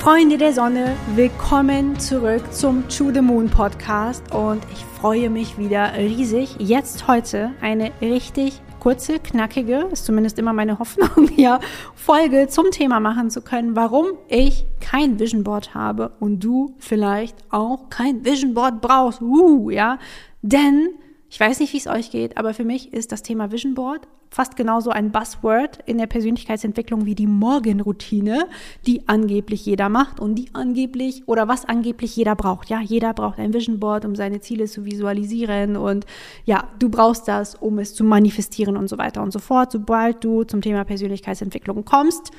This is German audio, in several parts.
Freunde der Sonne, willkommen zurück zum To the Moon Podcast und ich freue mich wieder riesig, jetzt heute eine richtig kurze, knackige, ist zumindest immer meine Hoffnung, ja, Folge zum Thema machen zu können, warum ich kein Vision Board habe und du vielleicht auch kein Vision Board brauchst, uh, ja, denn ich weiß nicht, wie es euch geht, aber für mich ist das Thema Vision Board fast genauso ein Buzzword in der Persönlichkeitsentwicklung wie die Morgenroutine, die angeblich jeder macht und die angeblich oder was angeblich jeder braucht. Ja, jeder braucht ein Vision Board, um seine Ziele zu visualisieren und ja, du brauchst das, um es zu manifestieren und so weiter und so fort. Sobald du zum Thema Persönlichkeitsentwicklung kommst,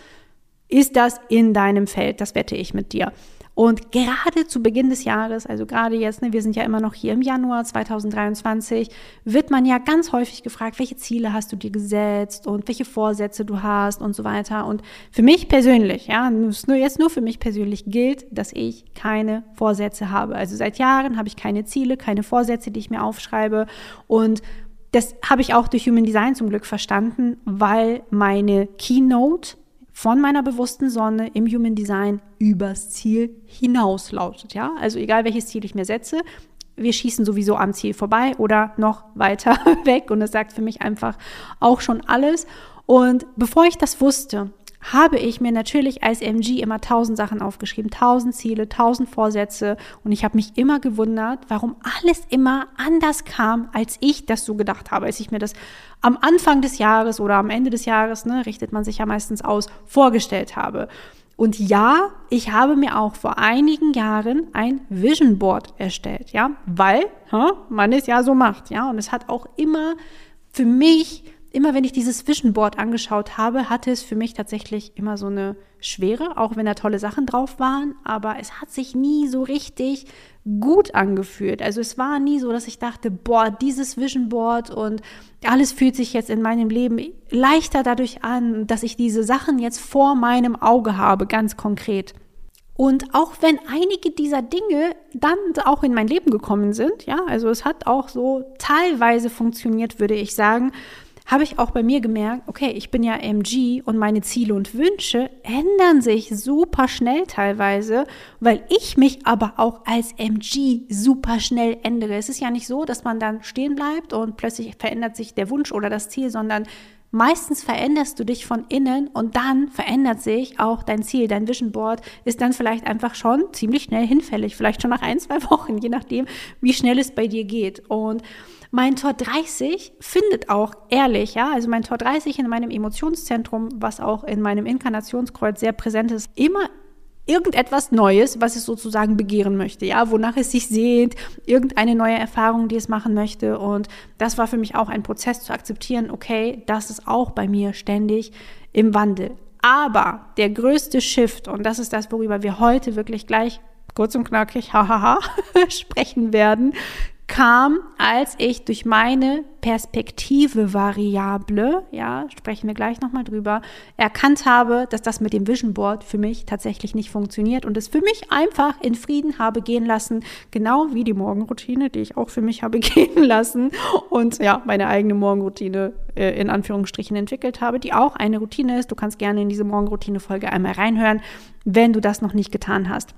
ist das in deinem Feld. Das wette ich mit dir. Und gerade zu Beginn des Jahres, also gerade jetzt, ne, wir sind ja immer noch hier im Januar 2023, wird man ja ganz häufig gefragt, welche Ziele hast du dir gesetzt und welche Vorsätze du hast und so weiter. Und für mich persönlich, ja, nur jetzt nur für mich persönlich gilt, dass ich keine Vorsätze habe. Also seit Jahren habe ich keine Ziele, keine Vorsätze, die ich mir aufschreibe und das habe ich auch durch Human Design zum Glück verstanden, weil meine Keynote von meiner bewussten Sonne im Human Design übers Ziel hinaus lautet. Ja, also egal welches Ziel ich mir setze, wir schießen sowieso am Ziel vorbei oder noch weiter weg. Und das sagt für mich einfach auch schon alles. Und bevor ich das wusste, habe ich mir natürlich als MG immer tausend Sachen aufgeschrieben, tausend Ziele, tausend Vorsätze. Und ich habe mich immer gewundert, warum alles immer anders kam, als ich das so gedacht habe, als ich mir das am Anfang des Jahres oder am Ende des Jahres, ne, richtet man sich ja meistens aus, vorgestellt habe. Und ja, ich habe mir auch vor einigen Jahren ein Vision Board erstellt, ja, weil ha, man es ja so macht, ja, und es hat auch immer für mich immer wenn ich dieses Vision Board angeschaut habe, hatte es für mich tatsächlich immer so eine Schwere, auch wenn da tolle Sachen drauf waren, aber es hat sich nie so richtig gut angefühlt. Also es war nie so, dass ich dachte, boah, dieses Vision Board und alles fühlt sich jetzt in meinem Leben leichter dadurch an, dass ich diese Sachen jetzt vor meinem Auge habe, ganz konkret. Und auch wenn einige dieser Dinge dann auch in mein Leben gekommen sind, ja, also es hat auch so teilweise funktioniert, würde ich sagen, habe ich auch bei mir gemerkt, okay, ich bin ja MG und meine Ziele und Wünsche ändern sich super schnell teilweise, weil ich mich aber auch als MG super schnell ändere. Es ist ja nicht so, dass man dann stehen bleibt und plötzlich verändert sich der Wunsch oder das Ziel, sondern meistens veränderst du dich von innen und dann verändert sich auch dein Ziel. Dein Vision Board ist dann vielleicht einfach schon ziemlich schnell hinfällig, vielleicht schon nach ein, zwei Wochen, je nachdem, wie schnell es bei dir geht. Und mein Tor 30 findet auch ehrlich, ja, also mein Tor 30 in meinem Emotionszentrum, was auch in meinem Inkarnationskreuz sehr präsent ist, immer irgendetwas Neues, was es sozusagen begehren möchte, ja, wonach es sich sehnt, irgendeine neue Erfahrung, die es machen möchte. Und das war für mich auch ein Prozess zu akzeptieren, okay, das ist auch bei mir ständig im Wandel. Aber der größte Shift, und das ist das, worüber wir heute wirklich gleich kurz und knackig, hahaha, sprechen werden, kam, als ich durch meine Perspektive-Variable, ja, sprechen wir gleich nochmal drüber, erkannt habe, dass das mit dem Vision Board für mich tatsächlich nicht funktioniert und es für mich einfach in Frieden habe gehen lassen, genau wie die Morgenroutine, die ich auch für mich habe gehen lassen und ja, meine eigene Morgenroutine äh, in Anführungsstrichen entwickelt habe, die auch eine Routine ist. Du kannst gerne in diese Morgenroutine-Folge einmal reinhören, wenn du das noch nicht getan hast.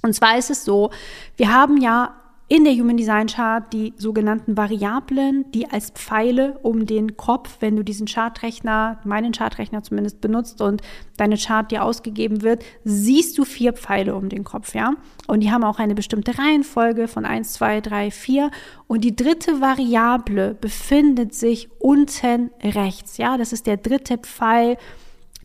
Und zwar ist es so, wir haben ja in der Human Design Chart die sogenannten Variablen, die als Pfeile um den Kopf, wenn du diesen Chartrechner, meinen Chartrechner zumindest benutzt und deine Chart dir ausgegeben wird, siehst du vier Pfeile um den Kopf, ja? Und die haben auch eine bestimmte Reihenfolge von 1, 2, 3, 4. Und die dritte Variable befindet sich unten rechts, ja? Das ist der dritte Pfeil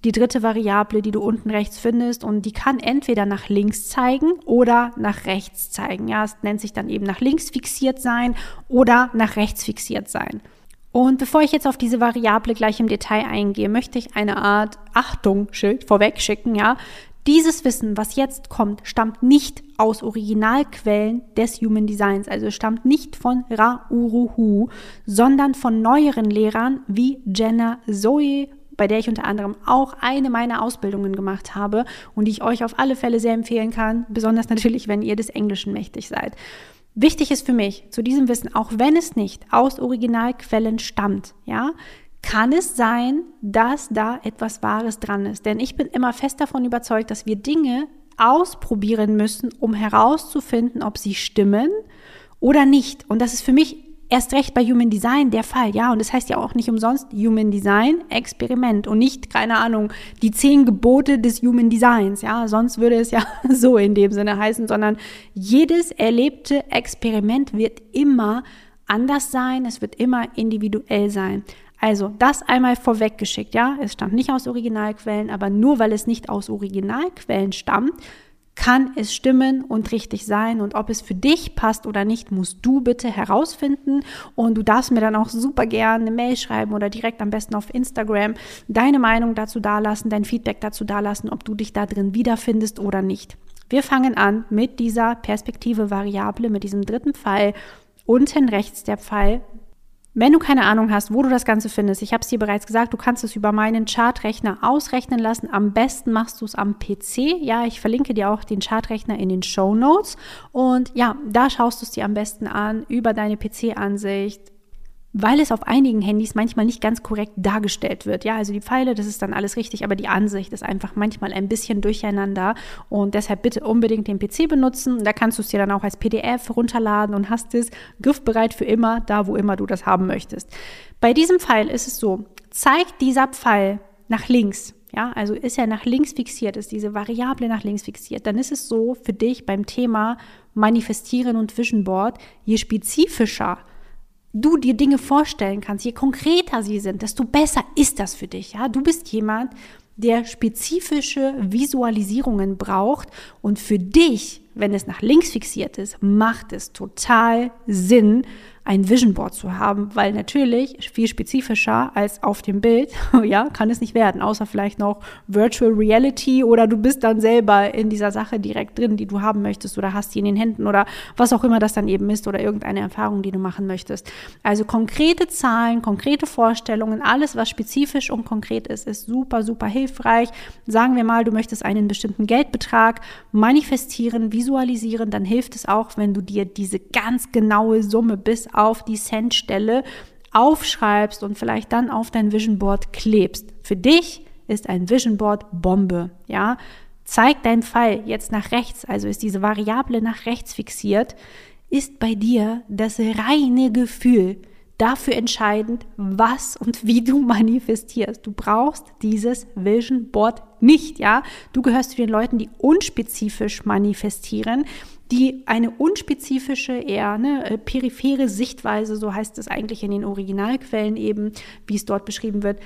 die dritte Variable, die du unten rechts findest und die kann entweder nach links zeigen oder nach rechts zeigen. Ja, es nennt sich dann eben nach links fixiert sein oder nach rechts fixiert sein. Und bevor ich jetzt auf diese Variable gleich im Detail eingehe, möchte ich eine Art Achtungsschild vorweg schicken, ja. Dieses Wissen, was jetzt kommt, stammt nicht aus Originalquellen des Human Designs, also stammt nicht von Ra Uruhu, sondern von neueren Lehrern wie Jenna Zoe bei der ich unter anderem auch eine meiner Ausbildungen gemacht habe und die ich euch auf alle Fälle sehr empfehlen kann, besonders natürlich, wenn ihr des Englischen mächtig seid. Wichtig ist für mich zu diesem Wissen, auch wenn es nicht aus Originalquellen stammt, ja, kann es sein, dass da etwas Wahres dran ist. Denn ich bin immer fest davon überzeugt, dass wir Dinge ausprobieren müssen, um herauszufinden, ob sie stimmen oder nicht. Und das ist für mich erst recht bei Human Design der Fall, ja. Und das heißt ja auch nicht umsonst Human Design Experiment und nicht, keine Ahnung, die zehn Gebote des Human Designs, ja. Sonst würde es ja so in dem Sinne heißen, sondern jedes erlebte Experiment wird immer anders sein, es wird immer individuell sein. Also, das einmal vorweggeschickt, ja. Es stammt nicht aus Originalquellen, aber nur weil es nicht aus Originalquellen stammt, kann es stimmen und richtig sein. Und ob es für dich passt oder nicht, musst du bitte herausfinden. Und du darfst mir dann auch super gerne eine Mail schreiben oder direkt am besten auf Instagram deine Meinung dazu dalassen, dein Feedback dazu dalassen, ob du dich da drin wiederfindest oder nicht. Wir fangen an mit dieser Perspektive Variable, mit diesem dritten Fall. Unten rechts der Fall wenn du keine Ahnung hast, wo du das Ganze findest, ich habe es dir bereits gesagt, du kannst es über meinen Chartrechner ausrechnen lassen. Am besten machst du es am PC. Ja, ich verlinke dir auch den Chartrechner in den Show Notes. Und ja, da schaust du es dir am besten an über deine PC-Ansicht weil es auf einigen Handys manchmal nicht ganz korrekt dargestellt wird. Ja, also die Pfeile, das ist dann alles richtig, aber die Ansicht ist einfach manchmal ein bisschen durcheinander und deshalb bitte unbedingt den PC benutzen. Da kannst du es dir dann auch als PDF runterladen und hast es griffbereit für immer, da wo immer du das haben möchtest. Bei diesem Pfeil ist es so, zeigt dieser Pfeil nach links, ja, also ist er nach links fixiert, ist diese Variable nach links fixiert, dann ist es so für dich beim Thema Manifestieren und Vision Board, je spezifischer du dir Dinge vorstellen kannst, je konkreter sie sind, desto besser ist das für dich. Ja, du bist jemand, der spezifische Visualisierungen braucht und für dich, wenn es nach links fixiert ist, macht es total Sinn, ein Vision Board zu haben, weil natürlich viel spezifischer als auf dem Bild, ja, kann es nicht werden, außer vielleicht noch Virtual Reality oder du bist dann selber in dieser Sache direkt drin, die du haben möchtest oder hast die in den Händen oder was auch immer das dann eben ist oder irgendeine Erfahrung, die du machen möchtest. Also konkrete Zahlen, konkrete Vorstellungen, alles, was spezifisch und konkret ist, ist super, super hilfreich. Sagen wir mal, du möchtest einen bestimmten Geldbetrag manifestieren, visualisieren, dann hilft es auch, wenn du dir diese ganz genaue Summe bis auf die Centstelle aufschreibst und vielleicht dann auf dein Vision Board klebst. Für dich ist ein Vision Board Bombe, ja? Zeigt dein Pfeil jetzt nach rechts, also ist diese Variable nach rechts fixiert, ist bei dir das reine Gefühl dafür entscheidend, was und wie du manifestierst. Du brauchst dieses Vision Board nicht, ja? Du gehörst zu den Leuten, die unspezifisch manifestieren, die eine unspezifische, eher ne, äh, periphere Sichtweise, so heißt es eigentlich in den Originalquellen eben, wie es dort beschrieben wird,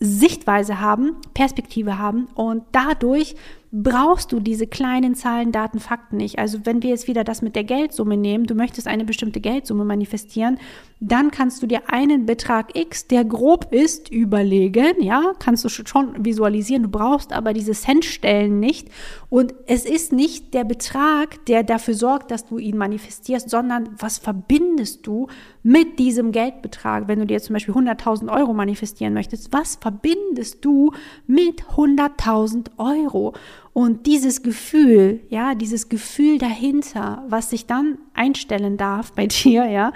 Sichtweise haben, Perspektive haben und dadurch brauchst du diese kleinen Zahlen, Daten, Fakten nicht. Also wenn wir jetzt wieder das mit der Geldsumme nehmen, du möchtest eine bestimmte Geldsumme manifestieren, dann kannst du dir einen Betrag X, der grob ist, überlegen, ja, kannst du schon visualisieren, du brauchst aber diese Centstellen nicht und es ist nicht der Betrag, der dafür sorgt, dass du ihn manifestierst, sondern was verbindest du mit diesem Geldbetrag, wenn du dir zum Beispiel 100.000 Euro manifestieren möchtest, was verbindest du mit 100.000 Euro? Und dieses Gefühl, ja, dieses Gefühl dahinter, was sich dann einstellen darf bei dir, ja,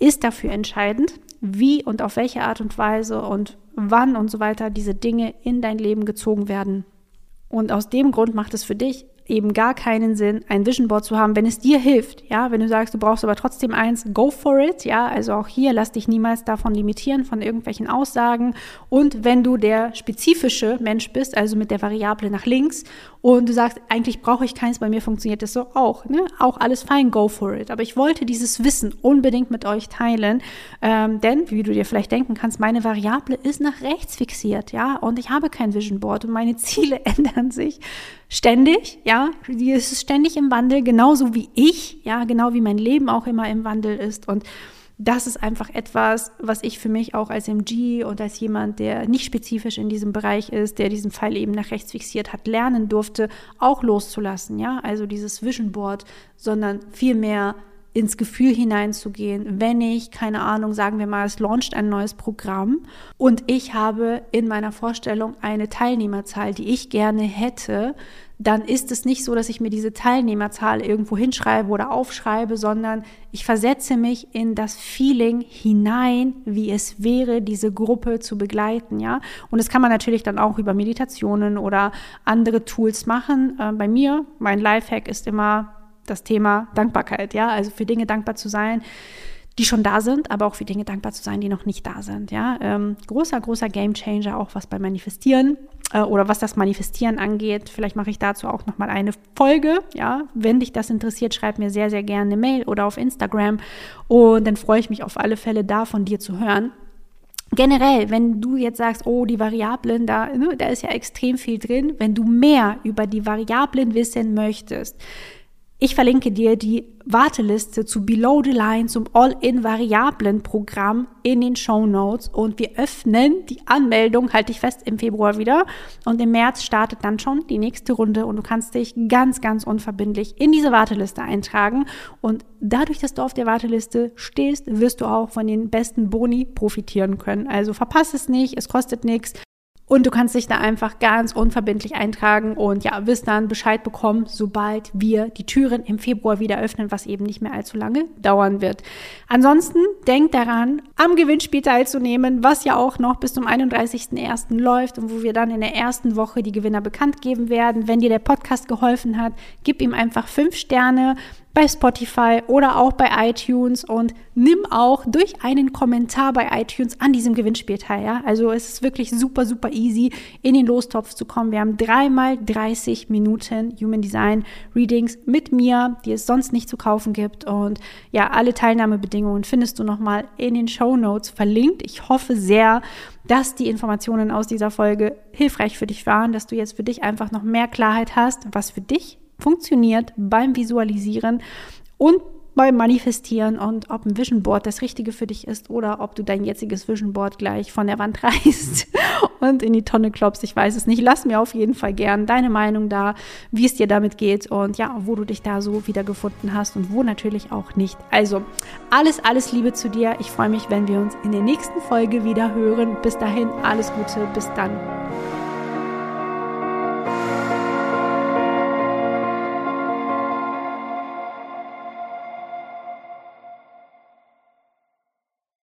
ist dafür entscheidend, wie und auf welche Art und Weise und wann und so weiter diese Dinge in dein Leben gezogen werden. Und aus dem Grund macht es für dich eben gar keinen Sinn, ein Vision Board zu haben, wenn es dir hilft. Ja, wenn du sagst, du brauchst aber trotzdem eins, go for it. Ja, also auch hier lass dich niemals davon limitieren, von irgendwelchen Aussagen. Und wenn du der spezifische Mensch bist, also mit der Variable nach links und du sagst, eigentlich brauche ich keins, bei mir funktioniert das so auch. Ne? Auch alles fein, go for it. Aber ich wollte dieses Wissen unbedingt mit euch teilen, ähm, denn, wie du dir vielleicht denken kannst, meine Variable ist nach rechts fixiert, ja, und ich habe kein Vision Board und meine Ziele ändern sich ständig, ja, die ist ständig im Wandel, genauso wie ich, ja, genau wie mein Leben auch immer im Wandel ist. Und das ist einfach etwas, was ich für mich auch als MG und als jemand, der nicht spezifisch in diesem Bereich ist, der diesen Pfeil eben nach rechts fixiert hat, lernen durfte, auch loszulassen, ja, also dieses Vision Board, sondern vielmehr ins Gefühl hineinzugehen, wenn ich, keine Ahnung, sagen wir mal, es launcht ein neues Programm und ich habe in meiner Vorstellung eine Teilnehmerzahl, die ich gerne hätte, dann ist es nicht so, dass ich mir diese Teilnehmerzahl irgendwo hinschreibe oder aufschreibe, sondern ich versetze mich in das Feeling hinein, wie es wäre, diese Gruppe zu begleiten, ja. Und das kann man natürlich dann auch über Meditationen oder andere Tools machen. Äh, bei mir, mein Lifehack ist immer das Thema Dankbarkeit, ja, also für Dinge dankbar zu sein die schon da sind, aber auch für Dinge dankbar zu sein, die noch nicht da sind. Ja, ähm, großer, großer Gamechanger auch was beim Manifestieren äh, oder was das Manifestieren angeht. Vielleicht mache ich dazu auch noch mal eine Folge. Ja, wenn dich das interessiert, schreib mir sehr, sehr gerne eine Mail oder auf Instagram und dann freue ich mich auf alle Fälle da von dir zu hören. Generell, wenn du jetzt sagst, oh, die Variablen, da, ne, da ist ja extrem viel drin, wenn du mehr über die Variablen wissen möchtest, ich verlinke dir die Warteliste zu Below the Line, zum All-in-Variablen-Programm in den Show Notes und wir öffnen die Anmeldung, halte ich fest, im Februar wieder und im März startet dann schon die nächste Runde und du kannst dich ganz, ganz unverbindlich in diese Warteliste eintragen und dadurch, dass du auf der Warteliste stehst, wirst du auch von den besten Boni profitieren können. Also verpasse es nicht, es kostet nichts. Und du kannst dich da einfach ganz unverbindlich eintragen und ja, wirst dann Bescheid bekommen, sobald wir die Türen im Februar wieder öffnen, was eben nicht mehr allzu lange dauern wird. Ansonsten denk daran, am Gewinnspiel teilzunehmen, was ja auch noch bis zum 31.01. läuft und wo wir dann in der ersten Woche die Gewinner bekannt geben werden. Wenn dir der Podcast geholfen hat, gib ihm einfach fünf Sterne bei Spotify oder auch bei iTunes und nimm auch durch einen Kommentar bei iTunes an diesem Gewinnspiel teil. Ja? Also es ist wirklich super, super easy, in den Lostopf zu kommen. Wir haben dreimal 30 Minuten Human Design Readings mit mir, die es sonst nicht zu kaufen gibt. Und ja, alle Teilnahmebedingungen findest du nochmal in den Show Notes verlinkt. Ich hoffe sehr, dass die Informationen aus dieser Folge hilfreich für dich waren, dass du jetzt für dich einfach noch mehr Klarheit hast, was für dich funktioniert beim Visualisieren und beim Manifestieren und ob ein Vision Board das Richtige für dich ist oder ob du dein jetziges Vision Board gleich von der Wand reißt und in die Tonne klopfst. Ich weiß es nicht. Lass mir auf jeden Fall gern deine Meinung da, wie es dir damit geht und ja, wo du dich da so wiedergefunden hast und wo natürlich auch nicht. Also alles, alles Liebe zu dir. Ich freue mich, wenn wir uns in der nächsten Folge wieder hören. Bis dahin, alles Gute. Bis dann.